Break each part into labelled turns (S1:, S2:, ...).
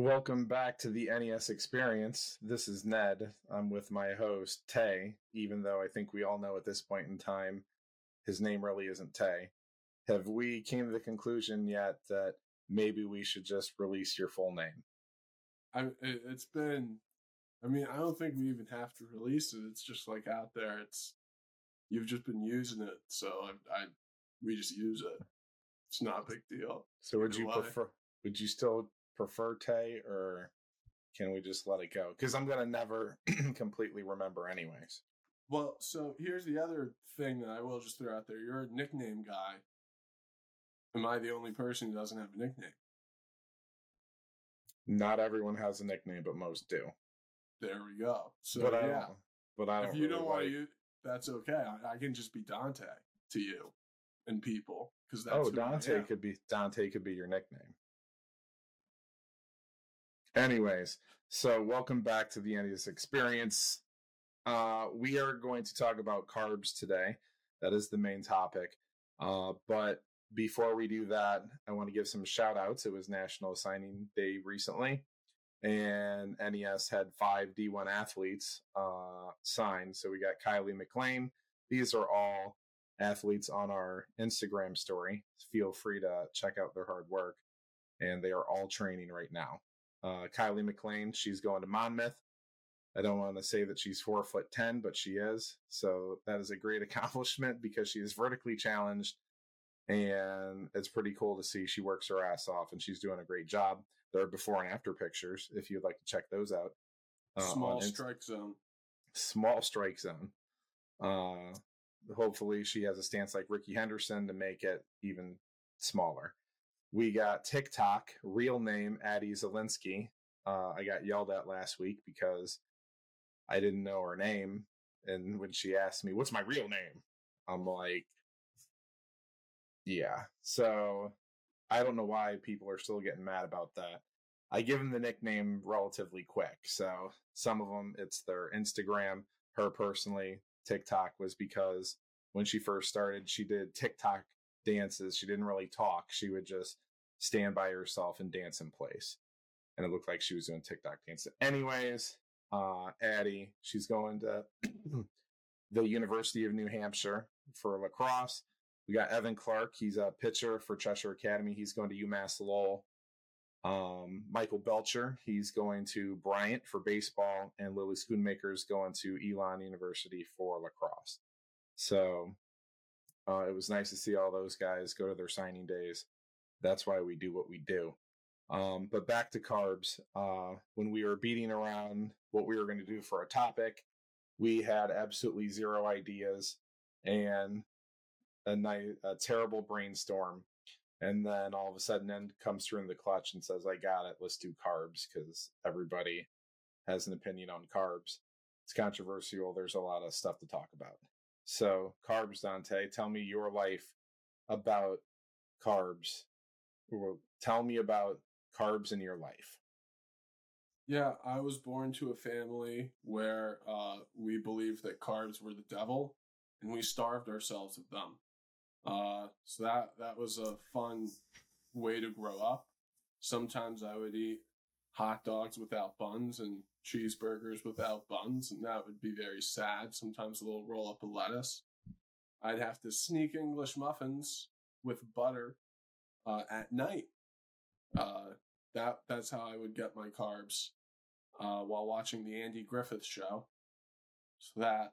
S1: Welcome back to the NES experience. This is Ned. I'm with my host, Tay, even though I think we all know at this point in time his name really isn't Tay. Have we came to the conclusion yet that maybe we should just release your full name?
S2: I it, it's been I mean, I don't think we even have to release it. It's just like out there. It's you've just been using it, so I, I we just use it. It's not a big deal.
S1: So would you prefer would you still prefer Tay or can we just let it go? Because I'm gonna never completely remember anyways.
S2: Well, so here's the other thing that I will just throw out there. You're a nickname guy. Am I the only person who doesn't have a nickname?
S1: Not everyone has a nickname, but most do.
S2: There we go. So
S1: but I
S2: yeah,
S1: don't but I don't
S2: if you
S1: really
S2: don't want
S1: like-
S2: to use, that's okay. I, I can just be Dante to you and people because that's
S1: Oh, Dante could be Dante could be your nickname. Anyways, so welcome back to the NES experience. Uh, we are going to talk about carbs today. That is the main topic. Uh, but before we do that, I want to give some shout outs. It was National Signing Day recently, and NES had five D1 athletes uh, signed. So we got Kylie McLean. These are all athletes on our Instagram story. Feel free to check out their hard work. And they are all training right now. Uh, Kylie McLean, she's going to Monmouth. I don't want to say that she's four foot ten, but she is. So that is a great accomplishment because she is vertically challenged, and it's pretty cool to see. She works her ass off, and she's doing a great job. There are before and after pictures if you'd like to check those out. uh,
S2: Small
S1: Inst-
S2: strike zone.
S1: small strike zone. Uh, hopefully, she has a stance like Rickey Henderson to make it even smaller. We got TikTok, real name Addie Zelinsky. Uh, I got yelled at last week because I didn't know her name. And when she asked me, What's my real name? I'm like, Yeah. So I don't know why people are still getting mad about that. I give them the nickname relatively quick. So some of them, it's their Instagram. Her personally, TikTok was because when she first started, she did TikTok dances. She didn't really talk. She would just stand by herself and dance in place. And it looked like she was doing TikTok dances. Anyways, uh, Addie, she's going to the University of New Hampshire for lacrosse. We got Evan Clark. He's a pitcher for Cheshire Academy. He's going to UMass Lowell. Um, Michael Belcher, he's going to Bryant for baseball, and Lily Schoonmaker is going to Elon University for lacrosse. So uh, it was nice to see all those guys go to their signing days. That's why we do what we do. Um, but back to carbs. Uh, when we were beating around what we were going to do for a topic, we had absolutely zero ideas and a night, a terrible brainstorm. And then all of a sudden, End comes through in the clutch and says, I got it. Let's do carbs because everybody has an opinion on carbs. It's controversial. There's a lot of stuff to talk about. So, carbs, Dante, tell me your life about carbs. Or tell me about carbs in your life.
S2: Yeah, I was born to a family where uh, we believed that carbs were the devil, and we starved ourselves of them. Uh, so that that was a fun way to grow up. Sometimes I would eat hot dogs without buns and cheeseburgers without buns, and that would be very sad. Sometimes a little roll up of lettuce. I'd have to sneak English muffins with butter uh, at night. Uh, that that's how I would get my carbs uh, while watching the Andy Griffith show. So that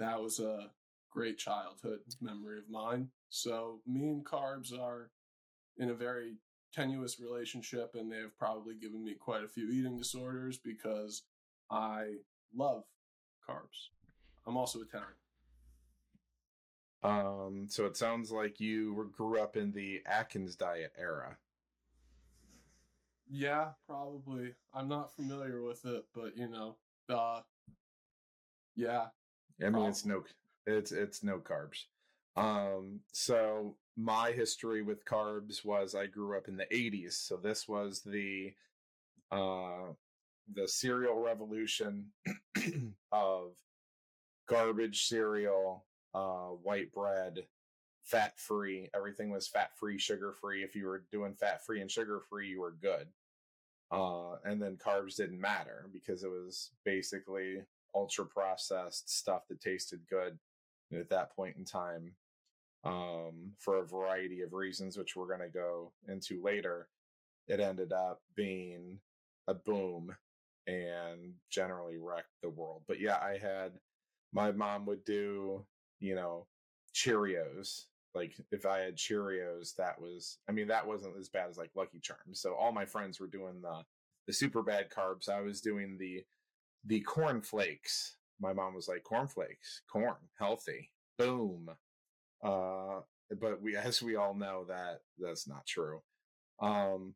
S2: that was a great childhood memory of mine. So me and carbs are in a very tenuous relationship, and they have probably given me quite a few eating disorders because I love carbs. I'm also Italian.
S1: Um, so it sounds like you were, grew up in the Atkins diet era.
S2: Yeah, probably. I'm not familiar with it, but you know, uh, yeah,
S1: I mean, it's no, it's it's no carbs. Um, so my history with carbs was I grew up in the '80s, so this was the uh the cereal revolution of garbage cereal, uh, white bread, fat free. Everything was fat free, sugar free. If you were doing fat free and sugar free, you were good. Uh, and then carbs didn't matter because it was basically ultra processed stuff that tasted good at that point in time um, for a variety of reasons, which we're going to go into later. It ended up being a boom and generally wrecked the world. But yeah, I had my mom would do, you know, Cheerios. Like if I had Cheerios, that was I mean, that wasn't as bad as like Lucky Charms. So all my friends were doing the the super bad carbs. I was doing the the corn flakes. My mom was like, corn flakes, corn, healthy. Boom. Uh but we as we all know that that's not true. Um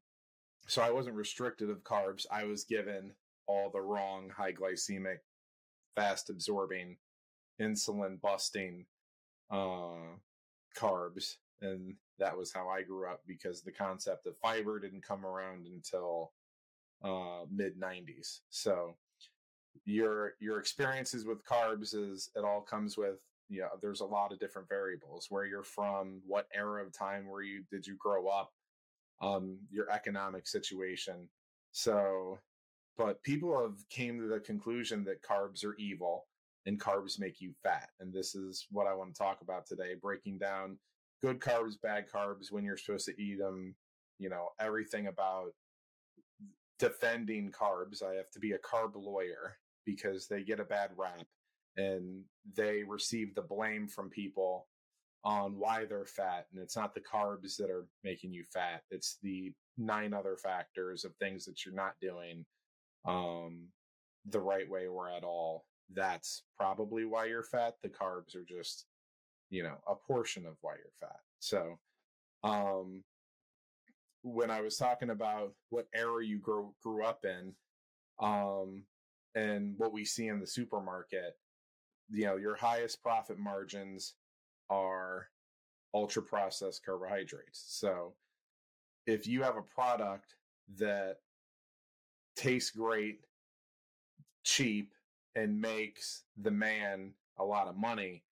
S1: so I wasn't restricted of carbs. I was given all the wrong high glycemic, fast absorbing, insulin busting uh, carbs. And that was how I grew up because the concept of fiber didn't come around until uh, mid 90s. So your your experiences with carbs is it all comes with yeah there's a lot of different variables where you're from what era of time where you did you grow up um your economic situation. So but people have came to the conclusion that carbs are evil and carbs make you fat and this is what i want to talk about today breaking down good carbs bad carbs when you're supposed to eat them you know everything about defending carbs. I have to be a carb lawyer because they get a bad rap and they receive the blame from people on why they're fat and it's not the carbs that are making you fat it's the nine other factors of things that you're not doing um, the right way or at all, that's probably why you're fat. The carbs are just, you know, a portion of why you're fat. So, um, when I was talking about what era you grew grew up in, um, and what we see in the supermarket, you know, your highest profit margins are ultra processed carbohydrates. So, if you have a product that tastes great, cheap, and makes the man a lot of money,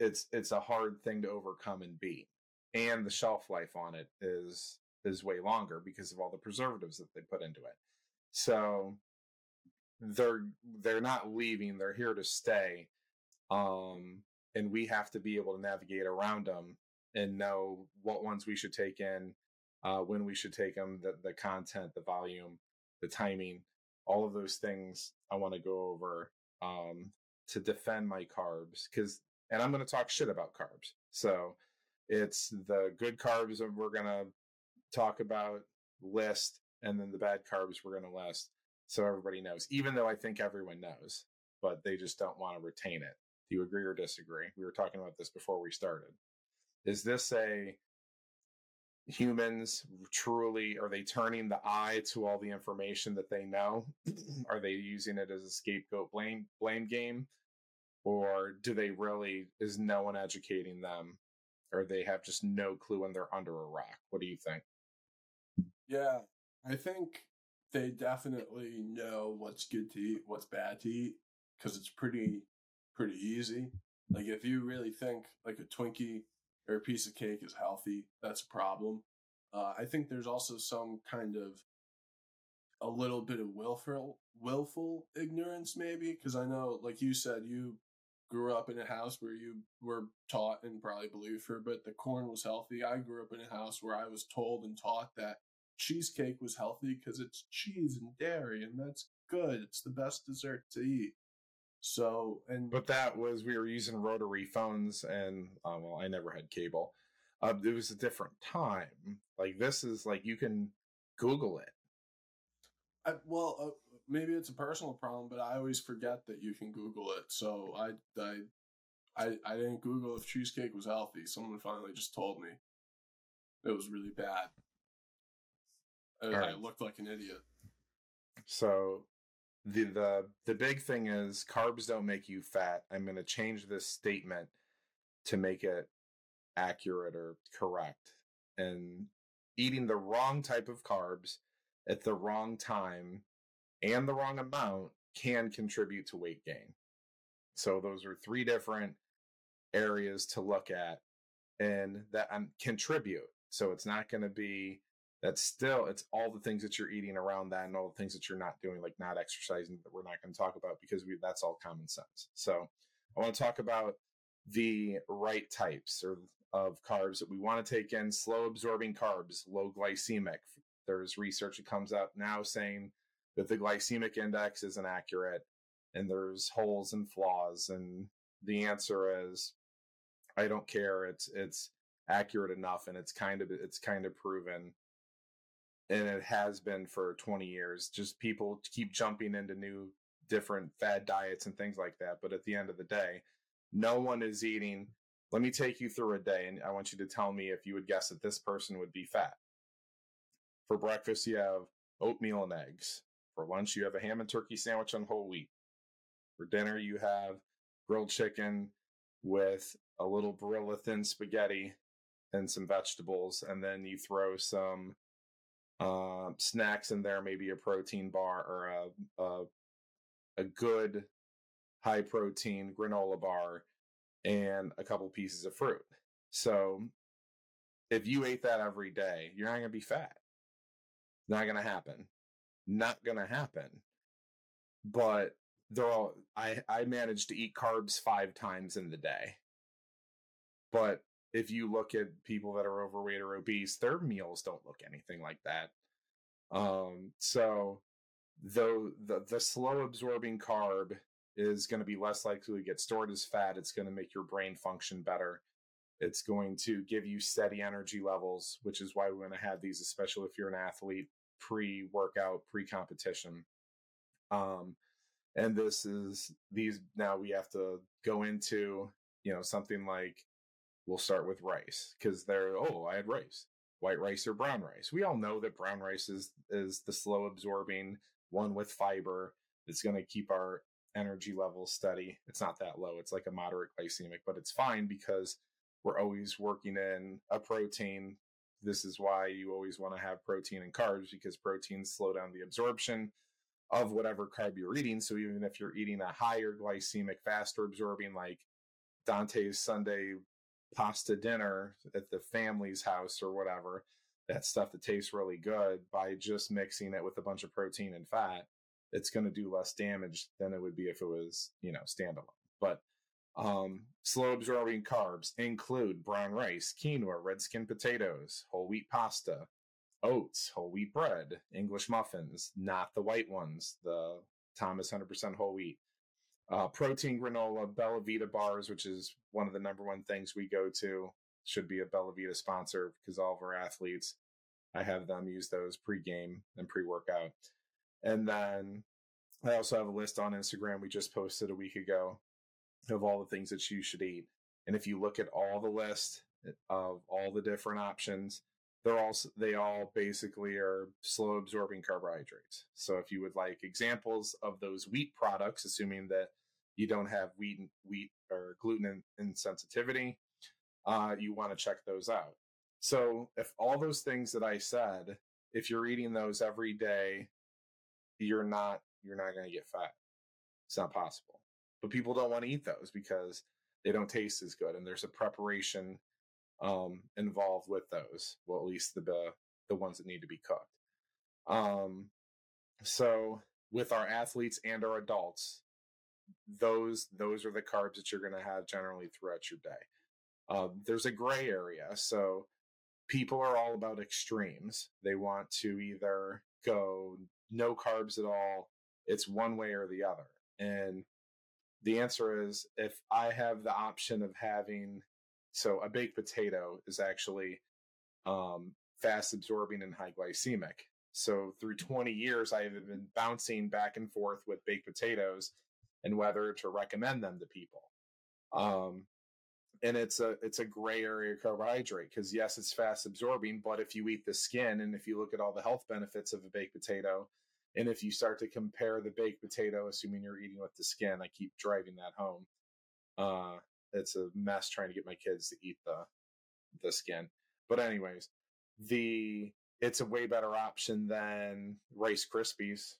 S1: it's it's a hard thing to overcome and beat. And the shelf life on it is is way longer because of all the preservatives that they put into it. So they're they're not leaving, they're here to stay. Um and we have to be able to navigate around them and know what ones we should take in uh, when we should take them, the, the content, the volume, the timing, all of those things I want to go over um, to defend my carbs. Because, and I'm going to talk shit about carbs. So it's the good carbs that we're going to talk about, list, and then the bad carbs we're going to list. So everybody knows, even though I think everyone knows, but they just don't want to retain it. Do you agree or disagree? We were talking about this before we started. Is this a humans truly are they turning the eye to all the information that they know are they using it as a scapegoat blame blame game or do they really is no one educating them or they have just no clue and they're under a rock what do you think
S2: yeah i think they definitely know what's good to eat what's bad to eat because it's pretty pretty easy like if you really think like a twinkie or a piece of cake is healthy, that's a problem. Uh, I think there's also some kind of a little bit of willful willful ignorance, maybe, because I know, like you said, you grew up in a house where you were taught and probably believed for a bit that corn was healthy. I grew up in a house where I was told and taught that cheesecake was healthy because it's cheese and dairy, and that's good. It's the best dessert to eat. So, and
S1: but that was we were using rotary phones, and uh, well, I never had cable. Uh, it was a different time. Like this is like you can Google it.
S2: I, well, uh, maybe it's a personal problem, but I always forget that you can Google it. So I, I, I, I didn't Google if cheesecake was healthy. Someone finally just told me it was really bad. I, right. I looked like an idiot.
S1: So the the the big thing is carbs don't make you fat. I'm going to change this statement to make it accurate or correct. And eating the wrong type of carbs at the wrong time and the wrong amount can contribute to weight gain. So those are three different areas to look at and that um, contribute. So it's not going to be that's still it's all the things that you're eating around that and all the things that you're not doing like not exercising that we're not going to talk about because we that's all common sense. So i want to talk about the right types or of carbs that we want to take in. Slow absorbing carbs low glycemic. There's research that comes out now saying that the glycemic index isn't accurate and there's holes and flaws and the answer is i don't care. It's it's accurate enough and it's kind of it's kind of proven and it has been for 20 years. Just people keep jumping into new different fad diets and things like that. But at the end of the day, no one is eating. Let me take you through a day, and I want you to tell me if you would guess that this person would be fat. For breakfast, you have oatmeal and eggs. For lunch, you have a ham and turkey sandwich on whole wheat. For dinner, you have grilled chicken with a little Barilla thin spaghetti and some vegetables. And then you throw some uh, snacks in there, maybe a protein bar or a, a, a good high protein granola bar and a couple pieces of fruit. So if you ate that every day, you're not going to be fat. Not going to happen. Not going to happen. But they're all, I, I managed to eat carbs five times in the day. But if you look at people that are overweight or obese, their meals don't look anything like that. Um, so though the, the slow absorbing carb is going to be less likely to get stored as fat, it's going to make your brain function better. It's going to give you steady energy levels, which is why we want to have these, especially if you're an athlete, pre workout, pre competition. Um, and this is these now we have to go into, you know, something like we'll start with rice because they're, oh, I had rice, white rice or brown rice. We all know that brown rice is, is the slow absorbing one with fiber that's going to keep our energy levels steady. It's not that low. It's like a moderate glycemic, but it's fine because we're always working in a protein. This is why you always want to have protein and carbs because proteins slow down the absorption of whatever carb you're eating. So even if you're eating a higher glycemic, faster absorbing, like Dante's Sunday pasta dinner at the family's house or whatever, that stuff that tastes really good by just mixing it with a bunch of protein and fat, it's going to do less damage than it would be if it was, you know, standalone. But um, slow absorbing carbs include brown rice, quinoa, red skin potatoes, whole wheat pasta, oats, whole wheat bread, English muffins, not the white ones, the Thomas 100% whole wheat, uh, protein granola, belVita bars, which is one of the number one things we go to. Should be a belVita sponsor because all of our athletes, I have them use those pre-game and pre-workout. And then I also have a list on Instagram we just posted a week ago of all the things that you should eat. And if you look at all the list of all the different options, they're all they all basically are slow absorbing carbohydrates. So if you would like examples of those wheat products, assuming that you don't have wheat wheat or gluten insensitivity, uh, you want to check those out. So if all those things that I said, if you're eating those every day, you're not you're not going to get fat. It's not possible. But people don't want to eat those because they don't taste as good, and there's a preparation um, involved with those. Well, at least the the ones that need to be cooked. Um, so with our athletes and our adults, those those are the carbs that you're going to have generally throughout your day. Um, there's a gray area, so people are all about extremes. They want to either go no carbs at all. It's one way or the other, and the answer is if I have the option of having so a baked potato is actually um, fast absorbing and high glycemic. So through 20 years, I have been bouncing back and forth with baked potatoes and whether to recommend them to people. Um, and it's a it's a gray area carbohydrate because yes, it's fast absorbing, but if you eat the skin and if you look at all the health benefits of a baked potato, and if you start to compare the baked potato, assuming you're eating with the skin, I keep driving that home. Uh, it's a mess trying to get my kids to eat the the skin. But anyways, the it's a way better option than Rice Krispies.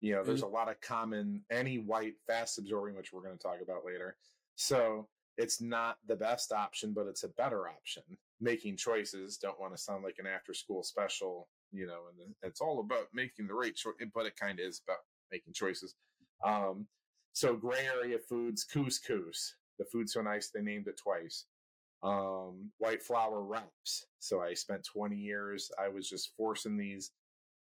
S1: You know, there's a lot of common any white fast absorbing, which we're going to talk about later. So it's not the best option, but it's a better option. making choices. Don't want to sound like an after school special, you know, and it's all about making the right choice, but it kind of is about making choices. Um, so gray area foods, couscous. The food's so nice they named it twice. Um, white flour wraps. So I spent 20 years. I was just forcing these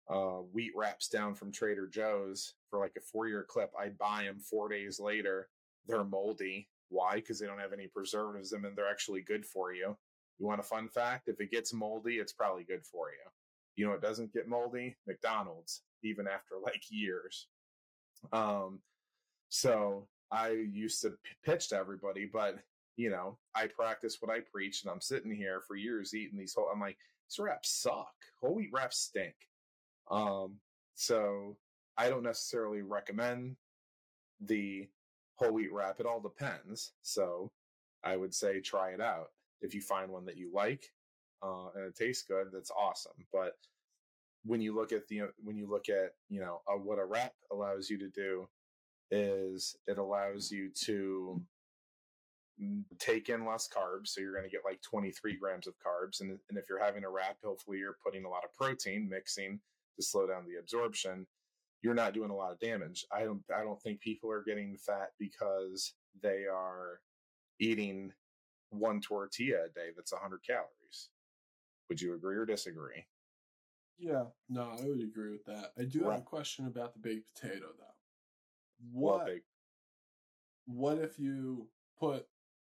S1: uh, wheat wraps down from Trader Joe's for like a four year clip. I'd buy them four days later. They're moldy. Why? Because they don't have any preservatives in them and they're actually good for you. You want a fun fact? If it gets moldy, it's probably good for you. You know, it doesn't get moldy. McDonald's, even after like years. Um, so I used to pitch to everybody, but you know, I practice what I preach, and I'm sitting here for years eating these whole. I'm like, these wraps suck. Whole wheat wraps stink. Um, so I don't necessarily recommend the whole wheat wrap. It all depends. So I would say try it out. If you find one that you like uh, and it tastes good, that's awesome. But when you look at the when you look at you know uh, what a wrap allows you to do is it allows you to take in less carbs so you're going to get like 23 grams of carbs and, and if you're having a wrap hopefully you're putting a lot of protein mixing to slow down the absorption you're not doing a lot of damage. I don't i don't think people are getting fat because they are eating one tortilla a day that's 100 calories. Would you agree or disagree?
S2: Yeah no i would agree with that. I do right. have a question about the baked potato though what well, what if you put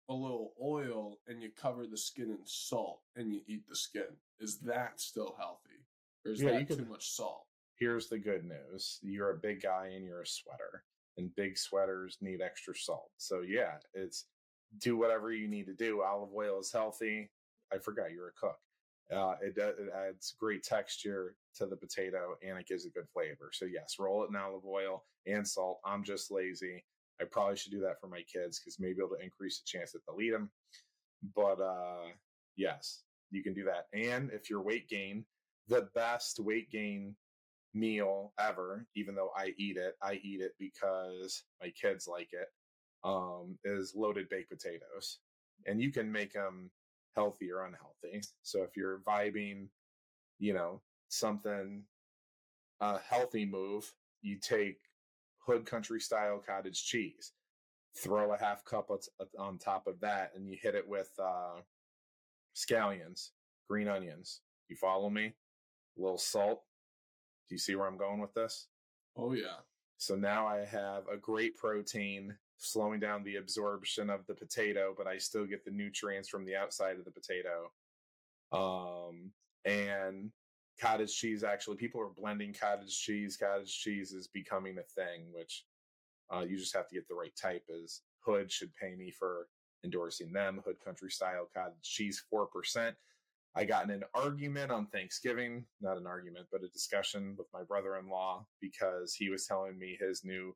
S2: a little oil and you cover the skin in salt and you eat the skin? Is that still healthy or is yeah, that too much salt?
S1: Here's the good news you're a big guy and you're a sweater and big sweaters need extra salt. So yeah it's do whatever you need to do olive oil is healthy. I forgot you're a cook uh, it, it adds great texture to the potato and it gives a good flavor. So yes, roll it in olive oil and salt. I'm just lazy. I probably should do that for my kids because maybe it'll increase the chance that they'll eat them. But uh, yes, you can do that. And if you're weight gain, the best weight gain meal ever, even though I eat it, I eat it because my kids like it. Um, is loaded baked potatoes, and you can make them healthy or unhealthy. So if you're vibing, you know, something a healthy move, you take hood country style cottage cheese, throw a half cup on top of that, and you hit it with uh, scallions, green onions. You follow me? A little salt. Do you see where I'm going with this?
S2: Oh yeah.
S1: So now I have a great protein slowing down the absorption of the potato, but I still get the nutrients from the outside of the potato. Um, and cottage cheese, actually, people are blending cottage cheese. Cottage cheese is becoming a thing, which uh, you just have to get the right type. Is Hood should pay me for endorsing them. Hood Country Style Cottage Cheese, 4%. I got in an argument on Thanksgiving, not an argument, but a discussion with my brother in law because he was telling me his new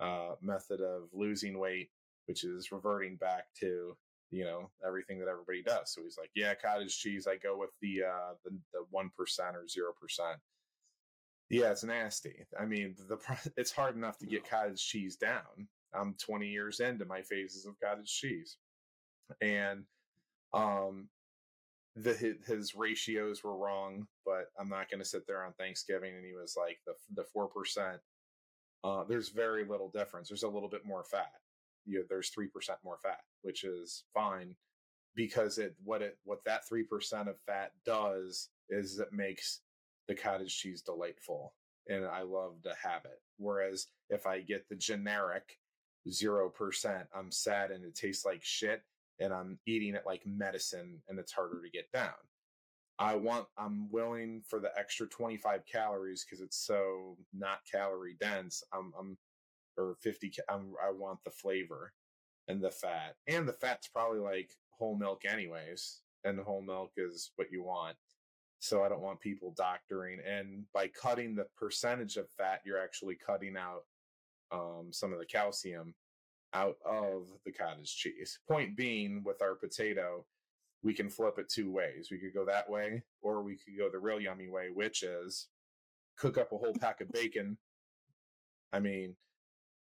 S1: uh, method of losing weight, which is reverting back to you know everything that everybody does. So he's like, "Yeah, cottage cheese. I go with the uh, the the one percent or zero percent." Yeah, it's nasty. I mean, the it's hard enough to get cottage cheese down. I'm 20 years into my phases of cottage cheese, and um, the his ratios were wrong. But I'm not going to sit there on Thanksgiving and he was like the the four percent uh, there's very little difference. There's a little bit more fat. You know, there's three percent more fat, which is fine because it what it what that three percent of fat does is it makes the cottage cheese delightful, and I love to have it. Whereas if I get the generic zero percent, I'm sad and it tastes like shit, and I'm eating it like medicine, and it's harder to get down. I want, I'm willing for the extra 25 calories because it's so not calorie dense. I'm, I'm, or 50, I'm, I want the flavor and the fat. And the fat's probably like whole milk, anyways. And whole milk is what you want. So I don't want people doctoring. And by cutting the percentage of fat, you're actually cutting out um, some of the calcium out of the cottage cheese. Point being, with our potato, we can flip it two ways. We could go that way, or we could go the real yummy way, which is cook up a whole pack of bacon. I mean,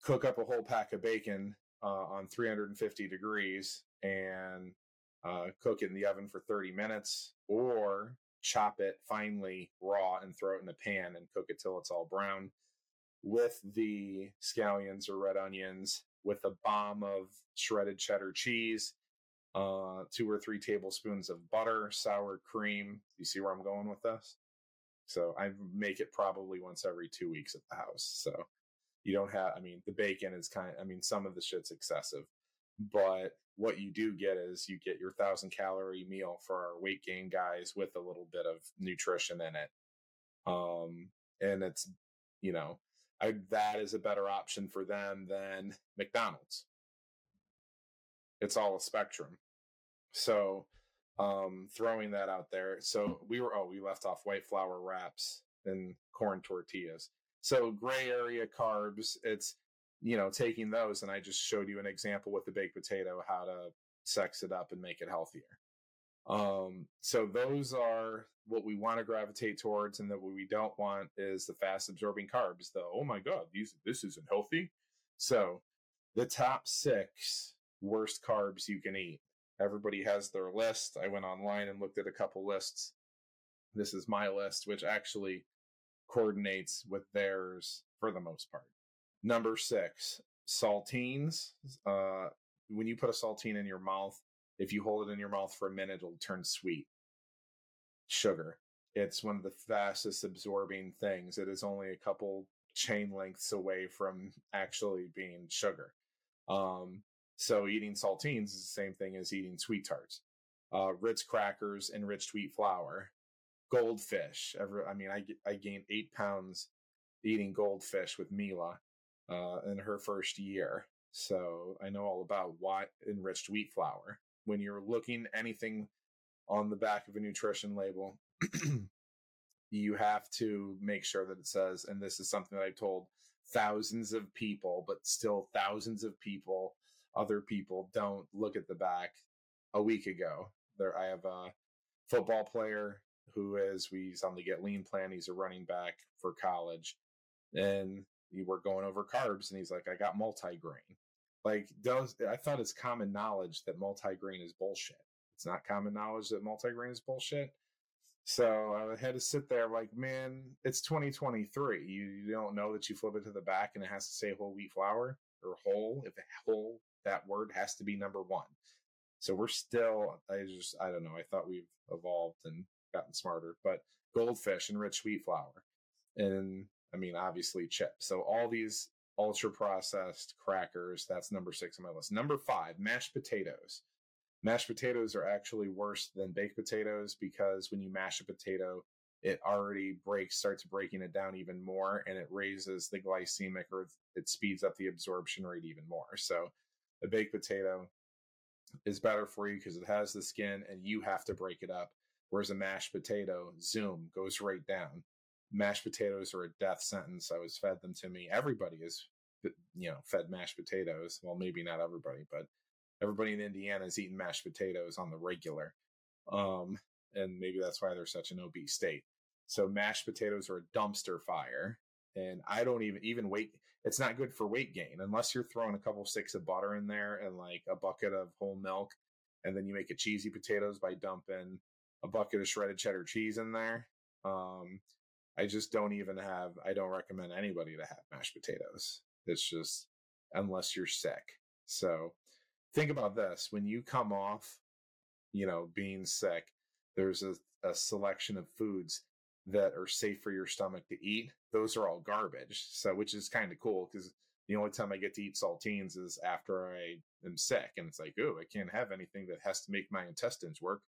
S1: cook up a whole pack of bacon uh, on 350 degrees and uh, cook it in the oven for 30 minutes, or chop it finely raw and throw it in a pan and cook it till it's all brown with the scallions or red onions, with a bomb of shredded cheddar cheese, uh, two or three tablespoons of butter, sour cream. You see where I'm going with this? So I make it probably once every two weeks at the house. So you don't have, I mean, the bacon is kind of, I mean, some of the shit's excessive, but what you do get is you get your thousand calorie meal for our weight gain guys with a little bit of nutrition in it. Um, and it's, you know, I, that is a better option for them than McDonald's. It's all a spectrum. So, um, throwing that out there. So we were, oh, we left off white flour wraps and corn tortillas. So gray area carbs, it's, you know, taking those. And I just showed you an example with the baked potato, how to sex it up and make it healthier. Um, so those are what we want to gravitate towards, and that what we don't want is the fast absorbing carbs. The oh my god, these this isn't healthy. So the top six worst carbs you can eat. Everybody has their list. I went online and looked at a couple lists. This is my list, which actually coordinates with theirs for the most part. Number six, saltines. Uh, when you put a saltine in your mouth, if you hold it in your mouth for a minute, it'll turn sweet. Sugar. It's one of the fastest absorbing things. It is only a couple chain lengths away from actually being sugar. Um, so eating saltines is the same thing as eating sweet tarts. Uh, Ritz crackers, enriched wheat flour, goldfish. Ever, I mean, I I gained eight pounds eating goldfish with Mila uh, in her first year. So I know all about what enriched wheat flour when you're looking anything on the back of a nutrition label, you have to make sure that it says, and this is something that I've told thousands of people, but still thousands of people, other people don't look at the back. A week ago, there I have a football player who is he's on the get lean plan. He's a running back for college, and we were going over carbs, and he's like, "I got multigrain." Like those, I thought it's common knowledge that multi-grain is bullshit. It's not common knowledge that multi-grain is bullshit. So I had to sit there like, man, it's 2023. You, you don't know that you flip it to the back and it has to say whole wheat flour or whole. If whole, that word has to be number one. So we're still, I just, I don't know. I thought we've evolved and gotten smarter, but goldfish and rich wheat flour. And I mean, obviously chips. So all these ultra processed crackers. That's number six on my list. Number five, mashed potatoes. Mashed potatoes are actually worse than baked potatoes because when you mash a potato, it already breaks, starts breaking it down even more, and it raises the glycemic or it speeds up the absorption rate even more. So, a baked potato is better for you because it has the skin and you have to break it up. Whereas a mashed potato, zoom, goes right down mashed potatoes are a death sentence. I was fed them to me. Everybody is, you know, fed mashed potatoes. Well, maybe not everybody, but everybody in Indiana is eating mashed potatoes on the regular. Um, and maybe that's why they're such an obese state. So mashed potatoes are a dumpster fire. And I don't even, even weight, it's not good for weight gain unless you're throwing a couple sticks of butter in there and like a bucket of whole milk. And then you make a cheesy potatoes by dumping a bucket of shredded cheddar cheese in there. Um, I just don't even have, I don't recommend anybody to have mashed potatoes. It's just, unless you're sick. So think about this when you come off, you know, being sick, there's a, a selection of foods that are safe for your stomach to eat. Those are all garbage. So, which is kind of cool because the only time I get to eat saltines is after I am sick. And it's like, oh, I can't have anything that has to make my intestines work.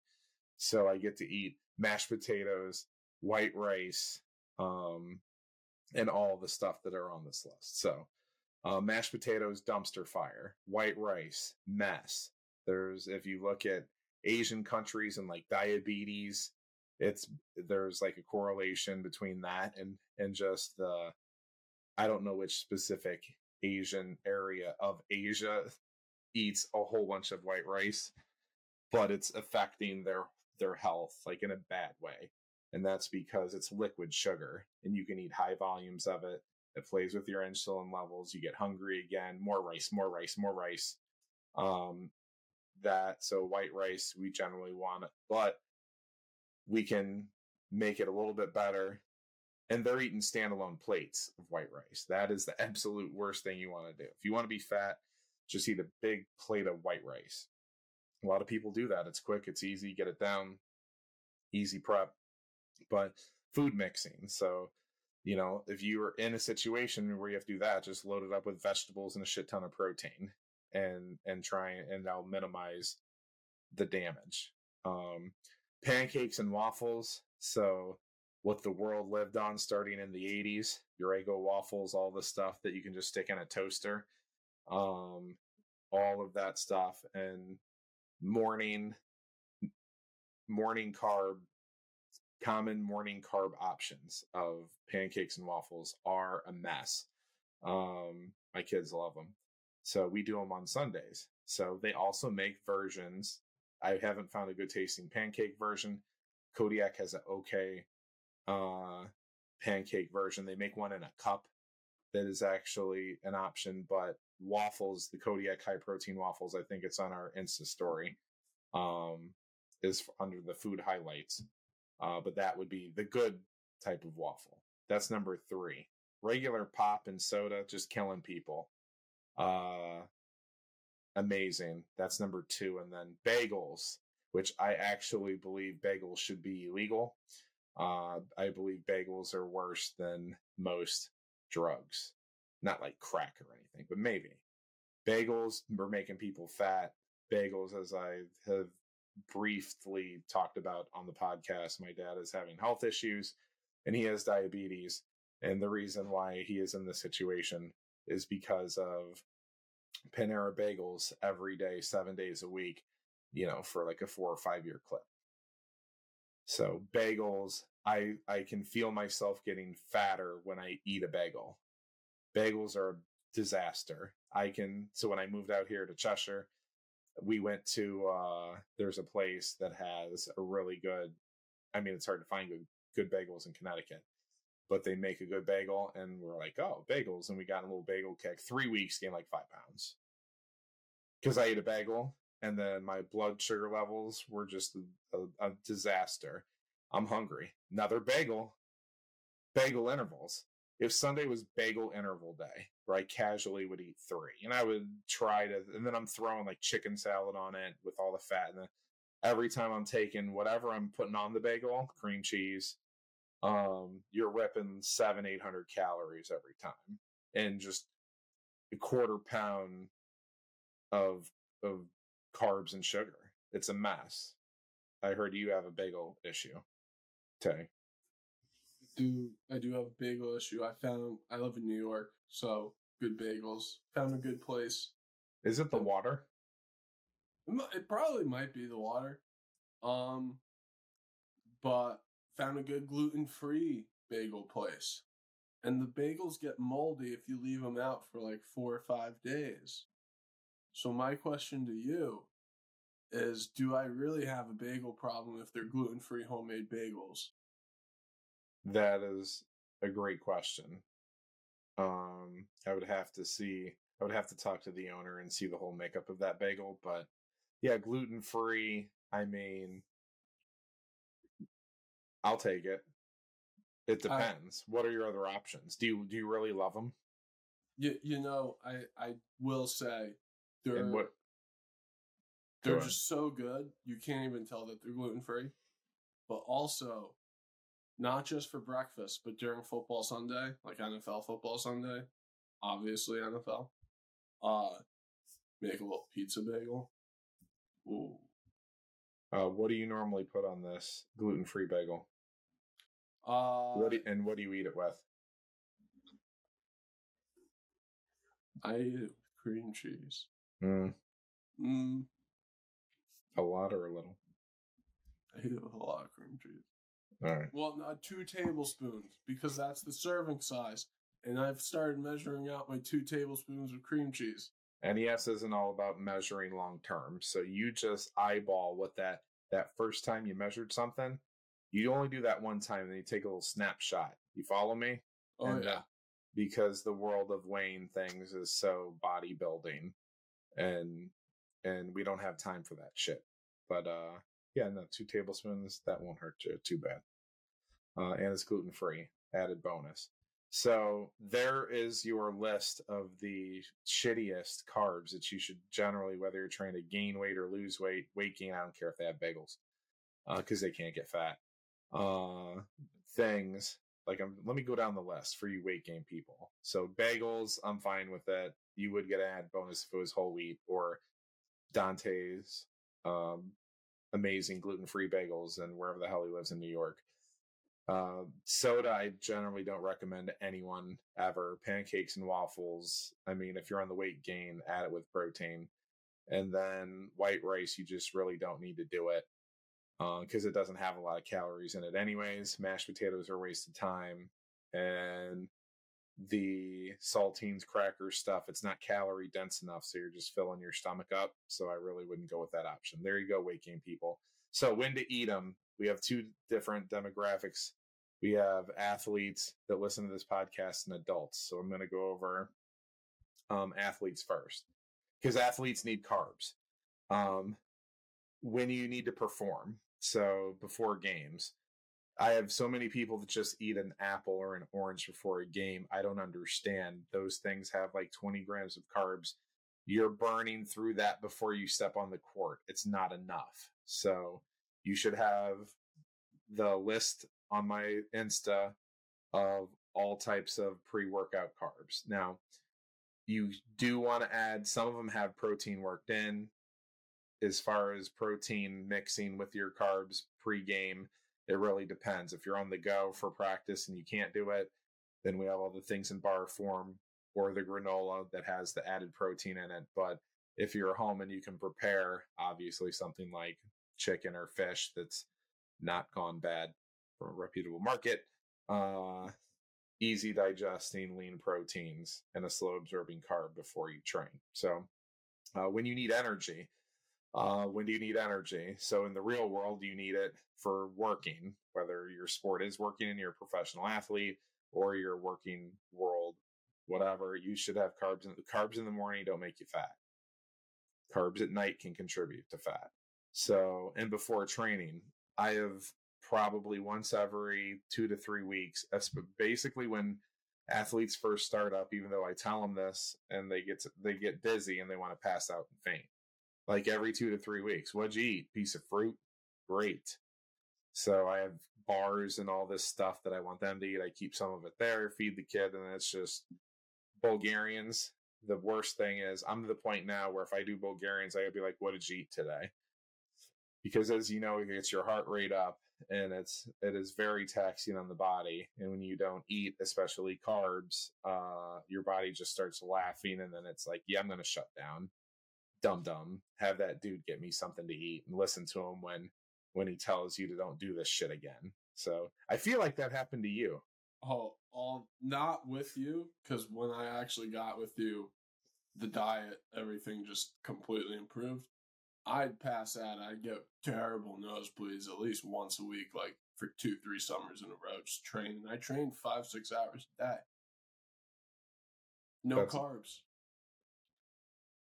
S1: So I get to eat mashed potatoes, white rice, um, and all the stuff that are on this list. So, uh, mashed potatoes, dumpster fire, white rice, mess. There's, if you look at Asian countries and like diabetes, it's, there's like a correlation between that and, and just the, I don't know which specific Asian area of Asia eats a whole bunch of white rice, but it's affecting their, their health like in a bad way and that's because it's liquid sugar and you can eat high volumes of it. It plays with your insulin levels. You get hungry again, more rice, more rice, more rice. Um, that. So white rice, we generally want it, but we can make it a little bit better. And they're eating standalone plates of white rice. That is the absolute worst thing you want to do. If you want to be fat, just eat a big plate of white rice. A lot of people do that. It's quick, it's easy, get it down, easy prep. But food mixing. So, you know, if you are in a situation where you have to do that, just load it up with vegetables and a shit ton of protein and and try and that'll minimize the damage. Um pancakes and waffles. So what the world lived on starting in the 80s, your Eggo waffles, all the stuff that you can just stick in a toaster. Um all of that stuff and morning morning carb common morning carb options of pancakes and waffles are a mess. Um, my kids love them. So we do them on Sundays. So they also make versions. I haven't found a good tasting pancake version. Kodiak has an okay uh, pancake version. They make one in a cup that is actually an option, but waffles, the Kodiak high protein waffles, I think it's on our Insta story, um, is under the food highlights. Uh, but that would be the good type of waffle. That's number three. Regular pop and soda, just killing people. Uh, amazing. That's number two. And then bagels, which I actually believe bagels should be illegal. Uh, I believe bagels are worse than most drugs. Not like crack or anything, but maybe. Bagels are making people fat. Bagels, as I have briefly talked about on the podcast, my dad is having health issues and he has diabetes. And the reason why he is in this situation is because of Panera bagels every day, seven days a week, you know, for like a four or five year clip. So bagels, I I can feel myself getting fatter when I eat a bagel. Bagels are a disaster. I can so when I moved out here to Cheshire, we went to uh there's a place that has a really good I mean it's hard to find good good bagels in Connecticut. But they make a good bagel and we're like, oh, bagels. And we got a little bagel kick. Three weeks gained like five pounds. Because I ate a bagel and then my blood sugar levels were just a, a, disaster. I'm hungry. Another bagel. Bagel intervals if Sunday was bagel interval day, where I casually would eat three, and I would try to, and then I'm throwing like chicken salad on it with all the fat, and every time I'm taking whatever I'm putting on the bagel, cream cheese, um, you're ripping seven, eight hundred calories every time, and just a quarter pound of of carbs and sugar. It's a mess. I heard you have a bagel issue, Tay
S2: do I do have a bagel issue. I found I live in New York, so good bagels. Found a good place.
S1: Is it the water?
S2: It probably might be the water. Um, but found a good gluten free bagel place. And the bagels get moldy if you leave them out for like four or five days. So, my question to you is Do I really have a bagel problem if they're gluten free homemade bagels?
S1: That is a great question. Um, I would have to see. I would have to talk to the owner and see the whole makeup of that bagel. But yeah, gluten free. I mean, I'll take it. It depends. what are your other options? Do you do you really love them?
S2: You you know I I will say they're what, they're just so good you can't even tell that they're gluten free. But also not just for breakfast, but during football Sunday, like NFL football Sunday, obviously NFL. Uh, make a little pizza bagel.
S1: Ooh. Uh, what do you normally put on this gluten free bagel? Uh, what do, and what do you eat it with?
S2: I eat it with cream cheese.
S1: Mm. Mm. A lot or a little?
S2: I eat it with a lot of cream cheese.
S1: All right.
S2: Well, not two tablespoons because that's the serving size. And I've started measuring out my two tablespoons of cream cheese.
S1: NES isn't all about measuring long term. So you just eyeball what that that first time you measured something. You only do that one time, and then you take a little snapshot. You follow me?
S2: Oh and, yeah. Uh,
S1: because the world of weighing things is so bodybuilding, and and we don't have time for that shit. But uh, yeah, no, two tablespoons that won't hurt you too bad. Uh, and it's gluten free, added bonus. So there is your list of the shittiest carbs that you should generally, whether you're trying to gain weight or lose weight, weight gain. I don't care if they have bagels, because uh, they can't get fat. Uh, things like I'm, let me go down the list for you weight gain people. So bagels, I'm fine with that. You would get an bonus if it was whole wheat or Dante's um, amazing gluten free bagels and wherever the hell he lives in New York. Uh, soda, I generally don't recommend to anyone ever. Pancakes and waffles. I mean, if you're on the weight gain, add it with protein. And then white rice, you just really don't need to do it because uh, it doesn't have a lot of calories in it, anyways. Mashed potatoes are a waste of time. And the saltines, crackers stuff, it's not calorie dense enough. So you're just filling your stomach up. So I really wouldn't go with that option. There you go, weight gain people. So when to eat them, we have two different demographics. We have athletes that listen to this podcast and adults. So I'm going to go over um, athletes first because athletes need carbs um, when you need to perform. So before games, I have so many people that just eat an apple or an orange before a game. I don't understand. Those things have like 20 grams of carbs. You're burning through that before you step on the court. It's not enough. So you should have the list on my Insta of all types of pre workout carbs. Now, you do want to add, some of them have protein worked in. As far as protein mixing with your carbs pre game, it really depends. If you're on the go for practice and you can't do it, then we have all the things in bar form or the granola that has the added protein in it. But if you're home and you can prepare, obviously something like chicken or fish that's not gone bad from a reputable market. Uh, easy digesting lean proteins and a slow absorbing carb before you train. So, uh, when you need energy, uh, when do you need energy? So, in the real world, you need it for working, whether your sport is working and you're a professional athlete or your working world, whatever. You should have carbs. In, carbs in the morning don't make you fat. Carbs at night can contribute to fat. So, and before training, I have probably once every two to three weeks. Basically when athletes first start up. Even though I tell them this, and they get to, they get dizzy and they want to pass out and faint. Like every two to three weeks. What'd you eat? Piece of fruit? Great. So I have bars and all this stuff that I want them to eat. I keep some of it there, feed the kid, and it's just Bulgarians. The worst thing is I'm to the point now where if I do Bulgarians, I would be like, "What did you eat today?" because as you know, it gets your heart rate up and it's it is very taxing on the body. And when you don't eat, especially carbs, uh, your body just starts laughing, and then it's like, yeah, I'm gonna shut down. Dumb dumb. Have that dude get me something to eat and listen to him when when he tells you to don't do this shit again. So I feel like that happened to you.
S2: Oh, all not with you because when I actually got with you, the diet, everything just completely improved. I'd pass out. I'd get terrible nosebleeds at least once a week, like for two, three summers in a row, just training. I trained five, six hours a day. No That's, carbs.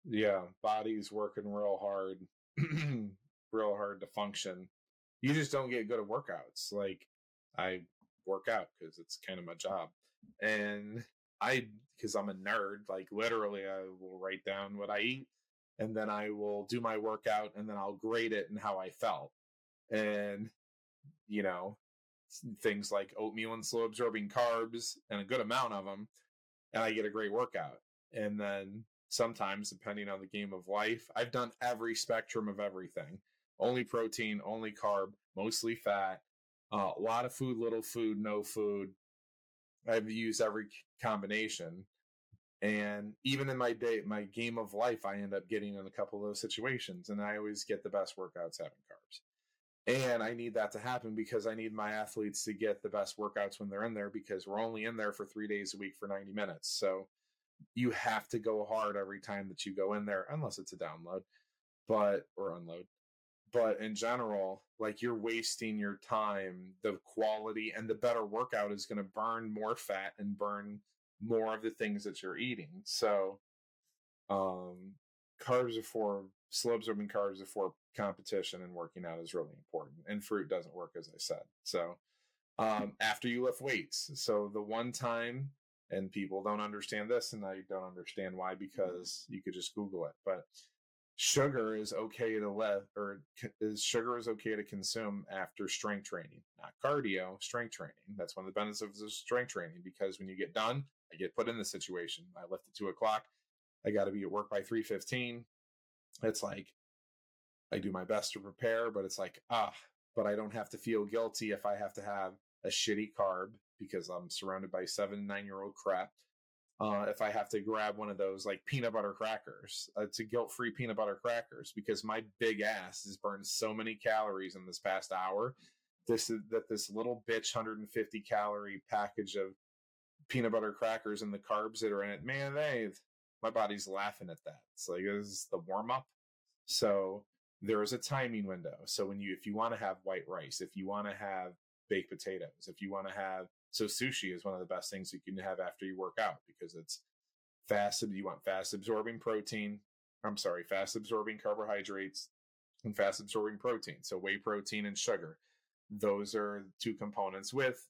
S1: Yeah, body's working real hard, real hard to function. You just don't get good at workouts. Like I work out because it's kind of my job, and I because I'm a nerd. Like literally, I will write down what I eat and then I will do my workout and then I'll grade it and how I felt. And, you know, things like oatmeal and slow absorbing carbs and a good amount of them. And I get a great workout. And then sometimes, depending on the game of life, I've done every spectrum of everything only protein, only carb, mostly fat, uh, a lot of food, little food, no food. I've used every combination and even in my day, my game of life, I end up getting in a couple of those situations, and I always get the best workouts having carbs. And I need that to happen because I need my athletes to get the best workouts when they're in there because we're only in there for three days a week for 90 minutes. So you have to go hard every time that you go in there, unless it's a download, but or unload. But in general, like you're wasting your time. The quality and the better workout is going to burn more fat and burn more of the things that you're eating. So, um, carbs are for slow absorbing carbs before competition and working out is really important. And fruit doesn't work, as I said. So um, after you lift weights. So the one time, and people don't understand this, and I don't understand why because you could just Google it, but sugar is okay to let or is sugar is okay to consume after strength training not cardio strength training. That's one of the benefits of strength training because when you get done i get put in the situation. I left at two o'clock i got to be at work by 3.15 it's like i do my best to prepare but it's like ah but i don't have to feel guilty if i have to have a shitty carb because i'm surrounded by seven nine year old crap uh, if I have to grab one of those like peanut butter crackers. Uh, a guilt free peanut butter crackers because my big ass has burned so many calories in this past hour. This is that this little bitch 150 calorie package of peanut butter crackers and the carbs that are in it, man, they my body's laughing at that. It's like this is the warm up. So there is a timing window. So when you if you want to have white rice, if you want to have baked potatoes, if you want to have so sushi is one of the best things you can have after you work out because it's fast. You want fast absorbing protein. I'm sorry, fast absorbing carbohydrates and fast absorbing protein. So whey protein and sugar. Those are two components with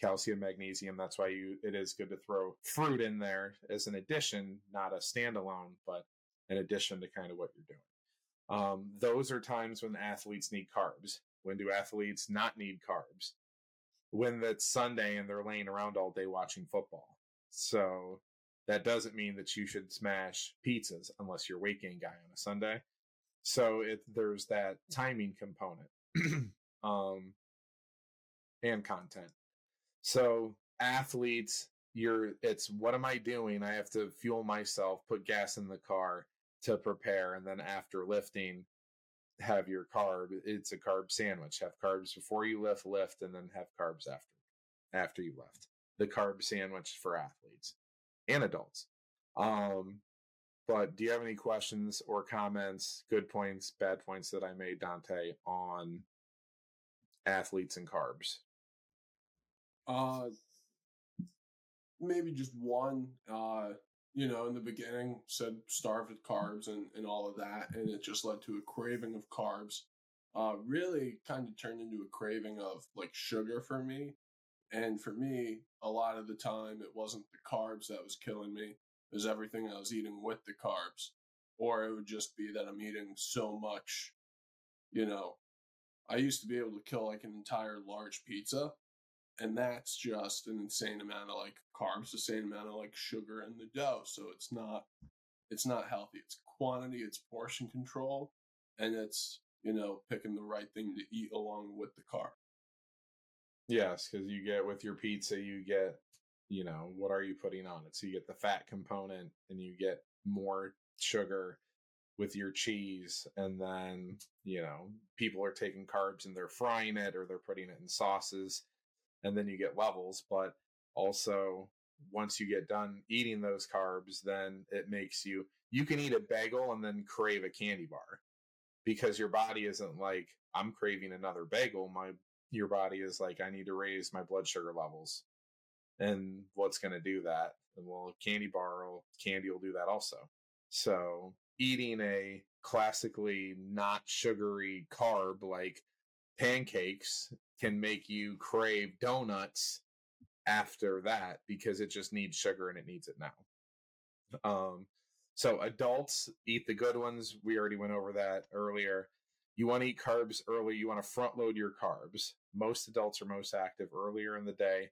S1: calcium, magnesium. That's why you it is good to throw fruit in there as an addition, not a standalone, but an addition to kind of what you're doing. Um, those are times when athletes need carbs. When do athletes not need carbs? When it's Sunday and they're laying around all day watching football. So that doesn't mean that you should smash pizzas unless you're a weight gain guy on a Sunday. So it there's that timing component um, and content. So athletes, you're it's what am I doing? I have to fuel myself, put gas in the car to prepare, and then after lifting, have your carb. It's a carb sandwich. Have carbs before you lift, lift, and then have carbs after after you lift. The carb sandwich for athletes and adults. Um, but do you have any questions or comments, good points, bad points that I made, Dante, on athletes and carbs?
S2: Uh, maybe just one. Uh, you know, in the beginning said starved with carbs and, and all of that, and it just led to a craving of carbs. Uh, really kind of turned into a craving of like sugar for me. And for me, a lot of the time, it wasn't the carbs that was killing me, it was everything I was eating with the carbs. Or it would just be that I'm eating so much, you know. I used to be able to kill like an entire large pizza and that's just an insane amount of like carbs, the same amount of like sugar in the dough. So it's not it's not healthy. It's quantity, it's portion control, and it's you know picking the right thing to eat along with the carb.
S1: Yes, because you get with your pizza, you get you know what are you putting on it? So you get the fat component, and you get more sugar with your cheese and then you know people are taking carbs and they're frying it or they're putting it in sauces and then you get levels. But also, once you get done eating those carbs, then it makes you you can eat a bagel and then crave a candy bar because your body isn't like I'm craving another bagel. My your body is like I need to raise my blood sugar levels, and what's going to do that? Well, candy bar will candy will do that also. So eating a classically not sugary carb like pancakes can make you crave donuts after that because it just needs sugar and it needs it now. Um, so adults eat the good ones. We already went over that earlier. You want to eat carbs early. You want to front load your carbs. Most adults are most active earlier in the day.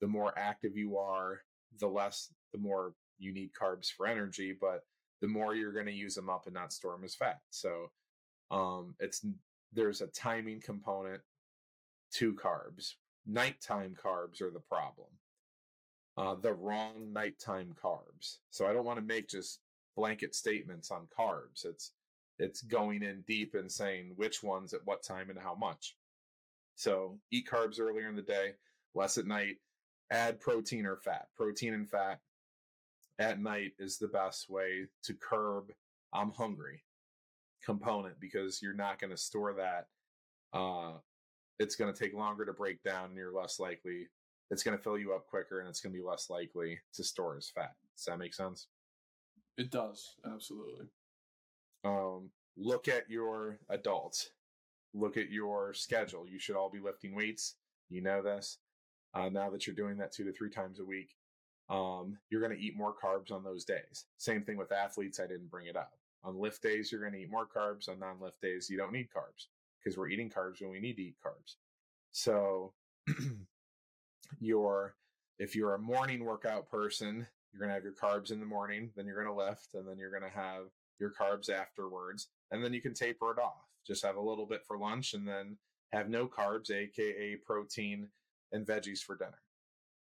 S1: The more active you are, the less, the more you need carbs for energy, but the more you're going to use them up and not store them as fat. So, um, it's, there's a timing component to carbs. Nighttime carbs are the problem. Uh, the wrong nighttime carbs. So I don't want to make just blanket statements on carbs. It's it's going in deep and saying which ones at what time and how much. So eat carbs earlier in the day, less at night. Add protein or fat. Protein and fat at night is the best way to curb I'm hungry component because you're not going to store that uh, it's going to take longer to break down and you're less likely it's going to fill you up quicker and it's going to be less likely to store as fat does that make sense
S2: it does absolutely
S1: um look at your adults, look at your schedule. You should all be lifting weights. You know this. Uh, now that you're doing that two to three times a week, um, you're going to eat more carbs on those days. Same thing with athletes. I didn't bring it up. On lift days, you're going to eat more carbs. On non lift days, you don't need carbs because we're eating carbs when we need to eat carbs. So, your if you're a morning workout person, you're going to have your carbs in the morning, then you're going to lift, and then you're going to have your carbs afterwards, and then you can taper it off. Just have a little bit for lunch, and then have no carbs, aka protein and veggies for dinner.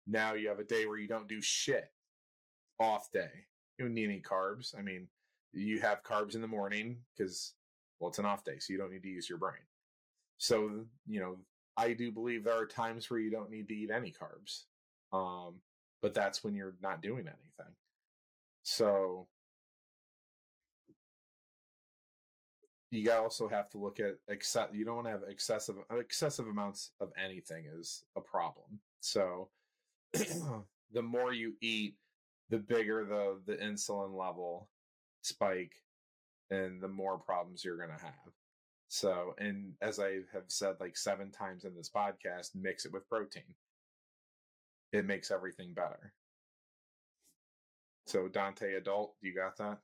S1: Now you have a day where you don't do shit. Off day. You don't need any carbs. I mean, you have carbs in the morning because, well, it's an off day, so you don't need to use your brain. So, you know, I do believe there are times where you don't need to eat any carbs. Um, but that's when you're not doing anything. So you also have to look at excess you don't want to have excessive excessive amounts of anything is a problem. So the more you eat, the bigger the the insulin level spike and the more problems you're going to have. So, and as I have said like seven times in this podcast, mix it with protein. It makes everything better. So, Dante adult, you got that?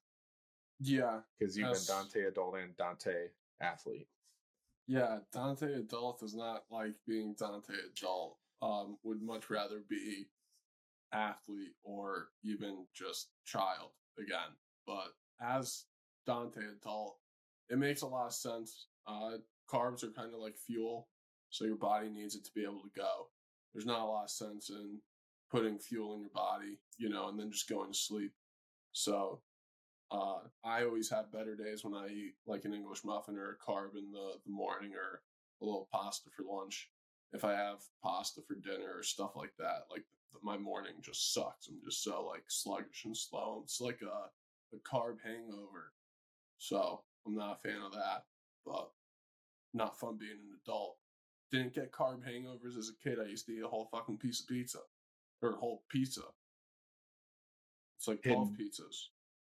S2: Yeah.
S1: Because you've been Dante adult and Dante athlete.
S2: Yeah, Dante adult is not like being Dante adult. Um, would much rather be athlete or even just child again. But as Dante adult, it makes a lot of sense. Uh, carbs are kind of like fuel, so your body needs it to be able to go. There's not a lot of sense in putting fuel in your body, you know, and then just going to sleep. So uh, I always have better days when I eat like an English muffin or a carb in the, the morning or a little pasta for lunch. If I have pasta for dinner or stuff like that, like my morning just sucks. I'm just so like sluggish and slow. It's like a, a carb hangover. So I'm not a fan of that, but not fun being an adult. Didn't get carb hangovers as a kid. I used to eat a whole fucking piece of pizza or a whole pizza. It's like 12 Hidden, pizzas.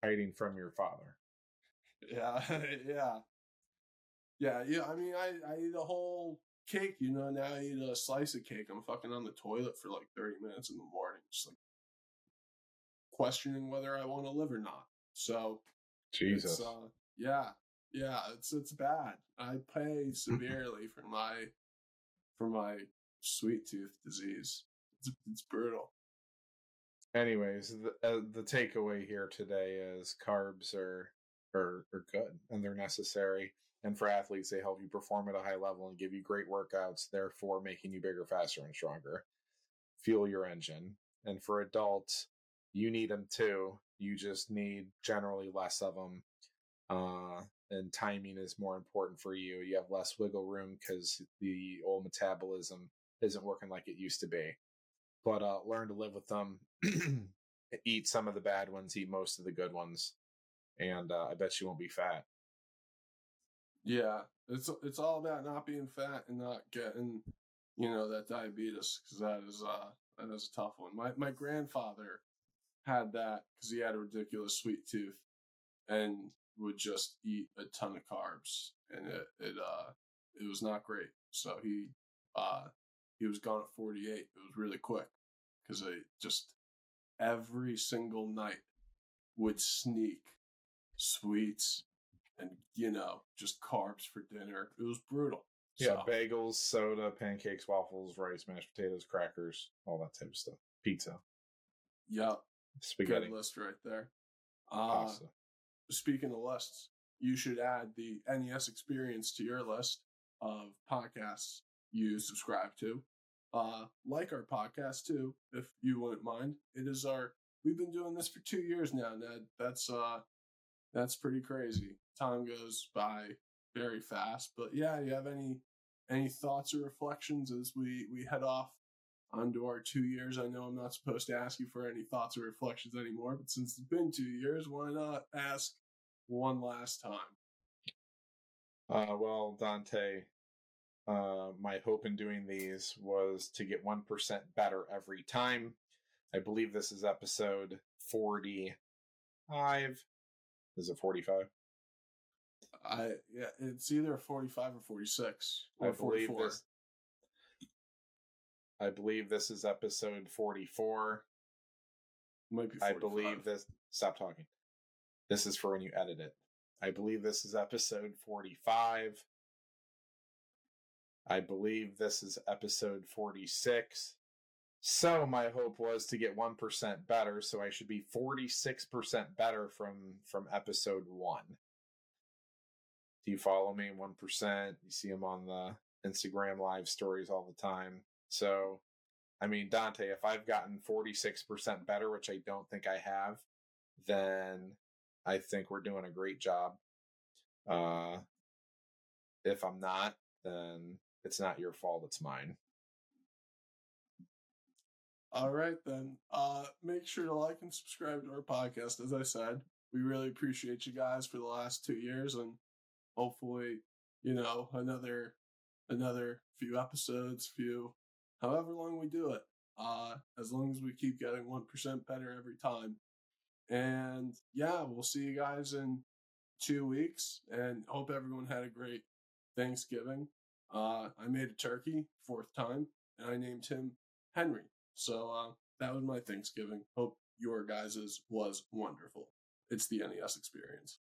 S1: Hiding from your father.
S2: Yeah, yeah. Yeah, yeah. I mean, I, I eat a whole cake, you know, now I eat a slice of cake. I'm fucking on the toilet for like 30 minutes in the morning, just like questioning whether I want to live or not. So,
S1: Jesus.
S2: Uh, yeah, yeah, it's it's bad. I pay severely for my for my sweet tooth disease. It's, it's brutal.
S1: Anyways, the uh, the takeaway here today is carbs are are are good and they're necessary. And for athletes, they help you perform at a high level and give you great workouts, therefore making you bigger, faster, and stronger. Fuel your engine. And for adults, you need them too. You just need generally less of them. Uh, and timing is more important for you. You have less wiggle room because the old metabolism isn't working like it used to be. But uh, learn to live with them. eat some of the bad ones, eat most of the good ones, and uh, I bet you won't be fat.
S2: Yeah, it's it's all about not being fat and not getting, you know, that diabetes because that is uh that is a tough one. My my grandfather had that because he had a ridiculous sweet tooth and would just eat a ton of carbs and it it uh it was not great. So he uh he was gone at 48. It was really quick because I just every single night would sneak sweets and you know just carbs for dinner. It was brutal.
S1: Yeah, so. bagels, soda, pancakes, waffles, rice, mashed potatoes, crackers, all that type of stuff. Pizza.
S2: Yep.
S1: Spaghetti.
S2: Good list right there. Uh, Pasta. Speaking of lists, you should add the NES experience to your list of podcasts you subscribe to. Uh, like our podcast too, if you wouldn't mind. It is our we've been doing this for two years now, Ned. That's uh that's pretty crazy time goes by very fast. But yeah, you have any any thoughts or reflections as we we head off onto our two years? I know I'm not supposed to ask you for any thoughts or reflections anymore, but since it's been two years, why not ask one last time?
S1: Uh, well, Dante, uh, my hope in doing these was to get 1% better every time. I believe this is episode 45. Is it 45?
S2: I yeah, it's either forty five or forty six
S1: I
S2: or
S1: believe
S2: forty four.
S1: this. I believe this is episode forty-four.
S2: Might be.
S1: I believe this. Stop talking. This is for when you edit it. I believe this is episode 45. I believe this is episode 46. So my hope was to get 1% better, so I should be 46% better from from episode 1. Do you follow me 1%? You see them on the Instagram live stories all the time. So I mean, Dante, if I've gotten 46% better, which I don't think I have, then I think we're doing a great job. Uh, if I'm not, then it's not your fault, it's mine.
S2: All right then. Uh make sure to like and subscribe to our podcast. As I said, we really appreciate you guys for the last two years and hopefully, you know, another another few episodes, few however long we do it. Uh as long as we keep getting one percent better every time. And yeah, we'll see you guys in two weeks and hope everyone had a great Thanksgiving. Uh I made a turkey, fourth time, and I named him Henry. So uh, that was my Thanksgiving. Hope your guys's was wonderful. It's the NES experience.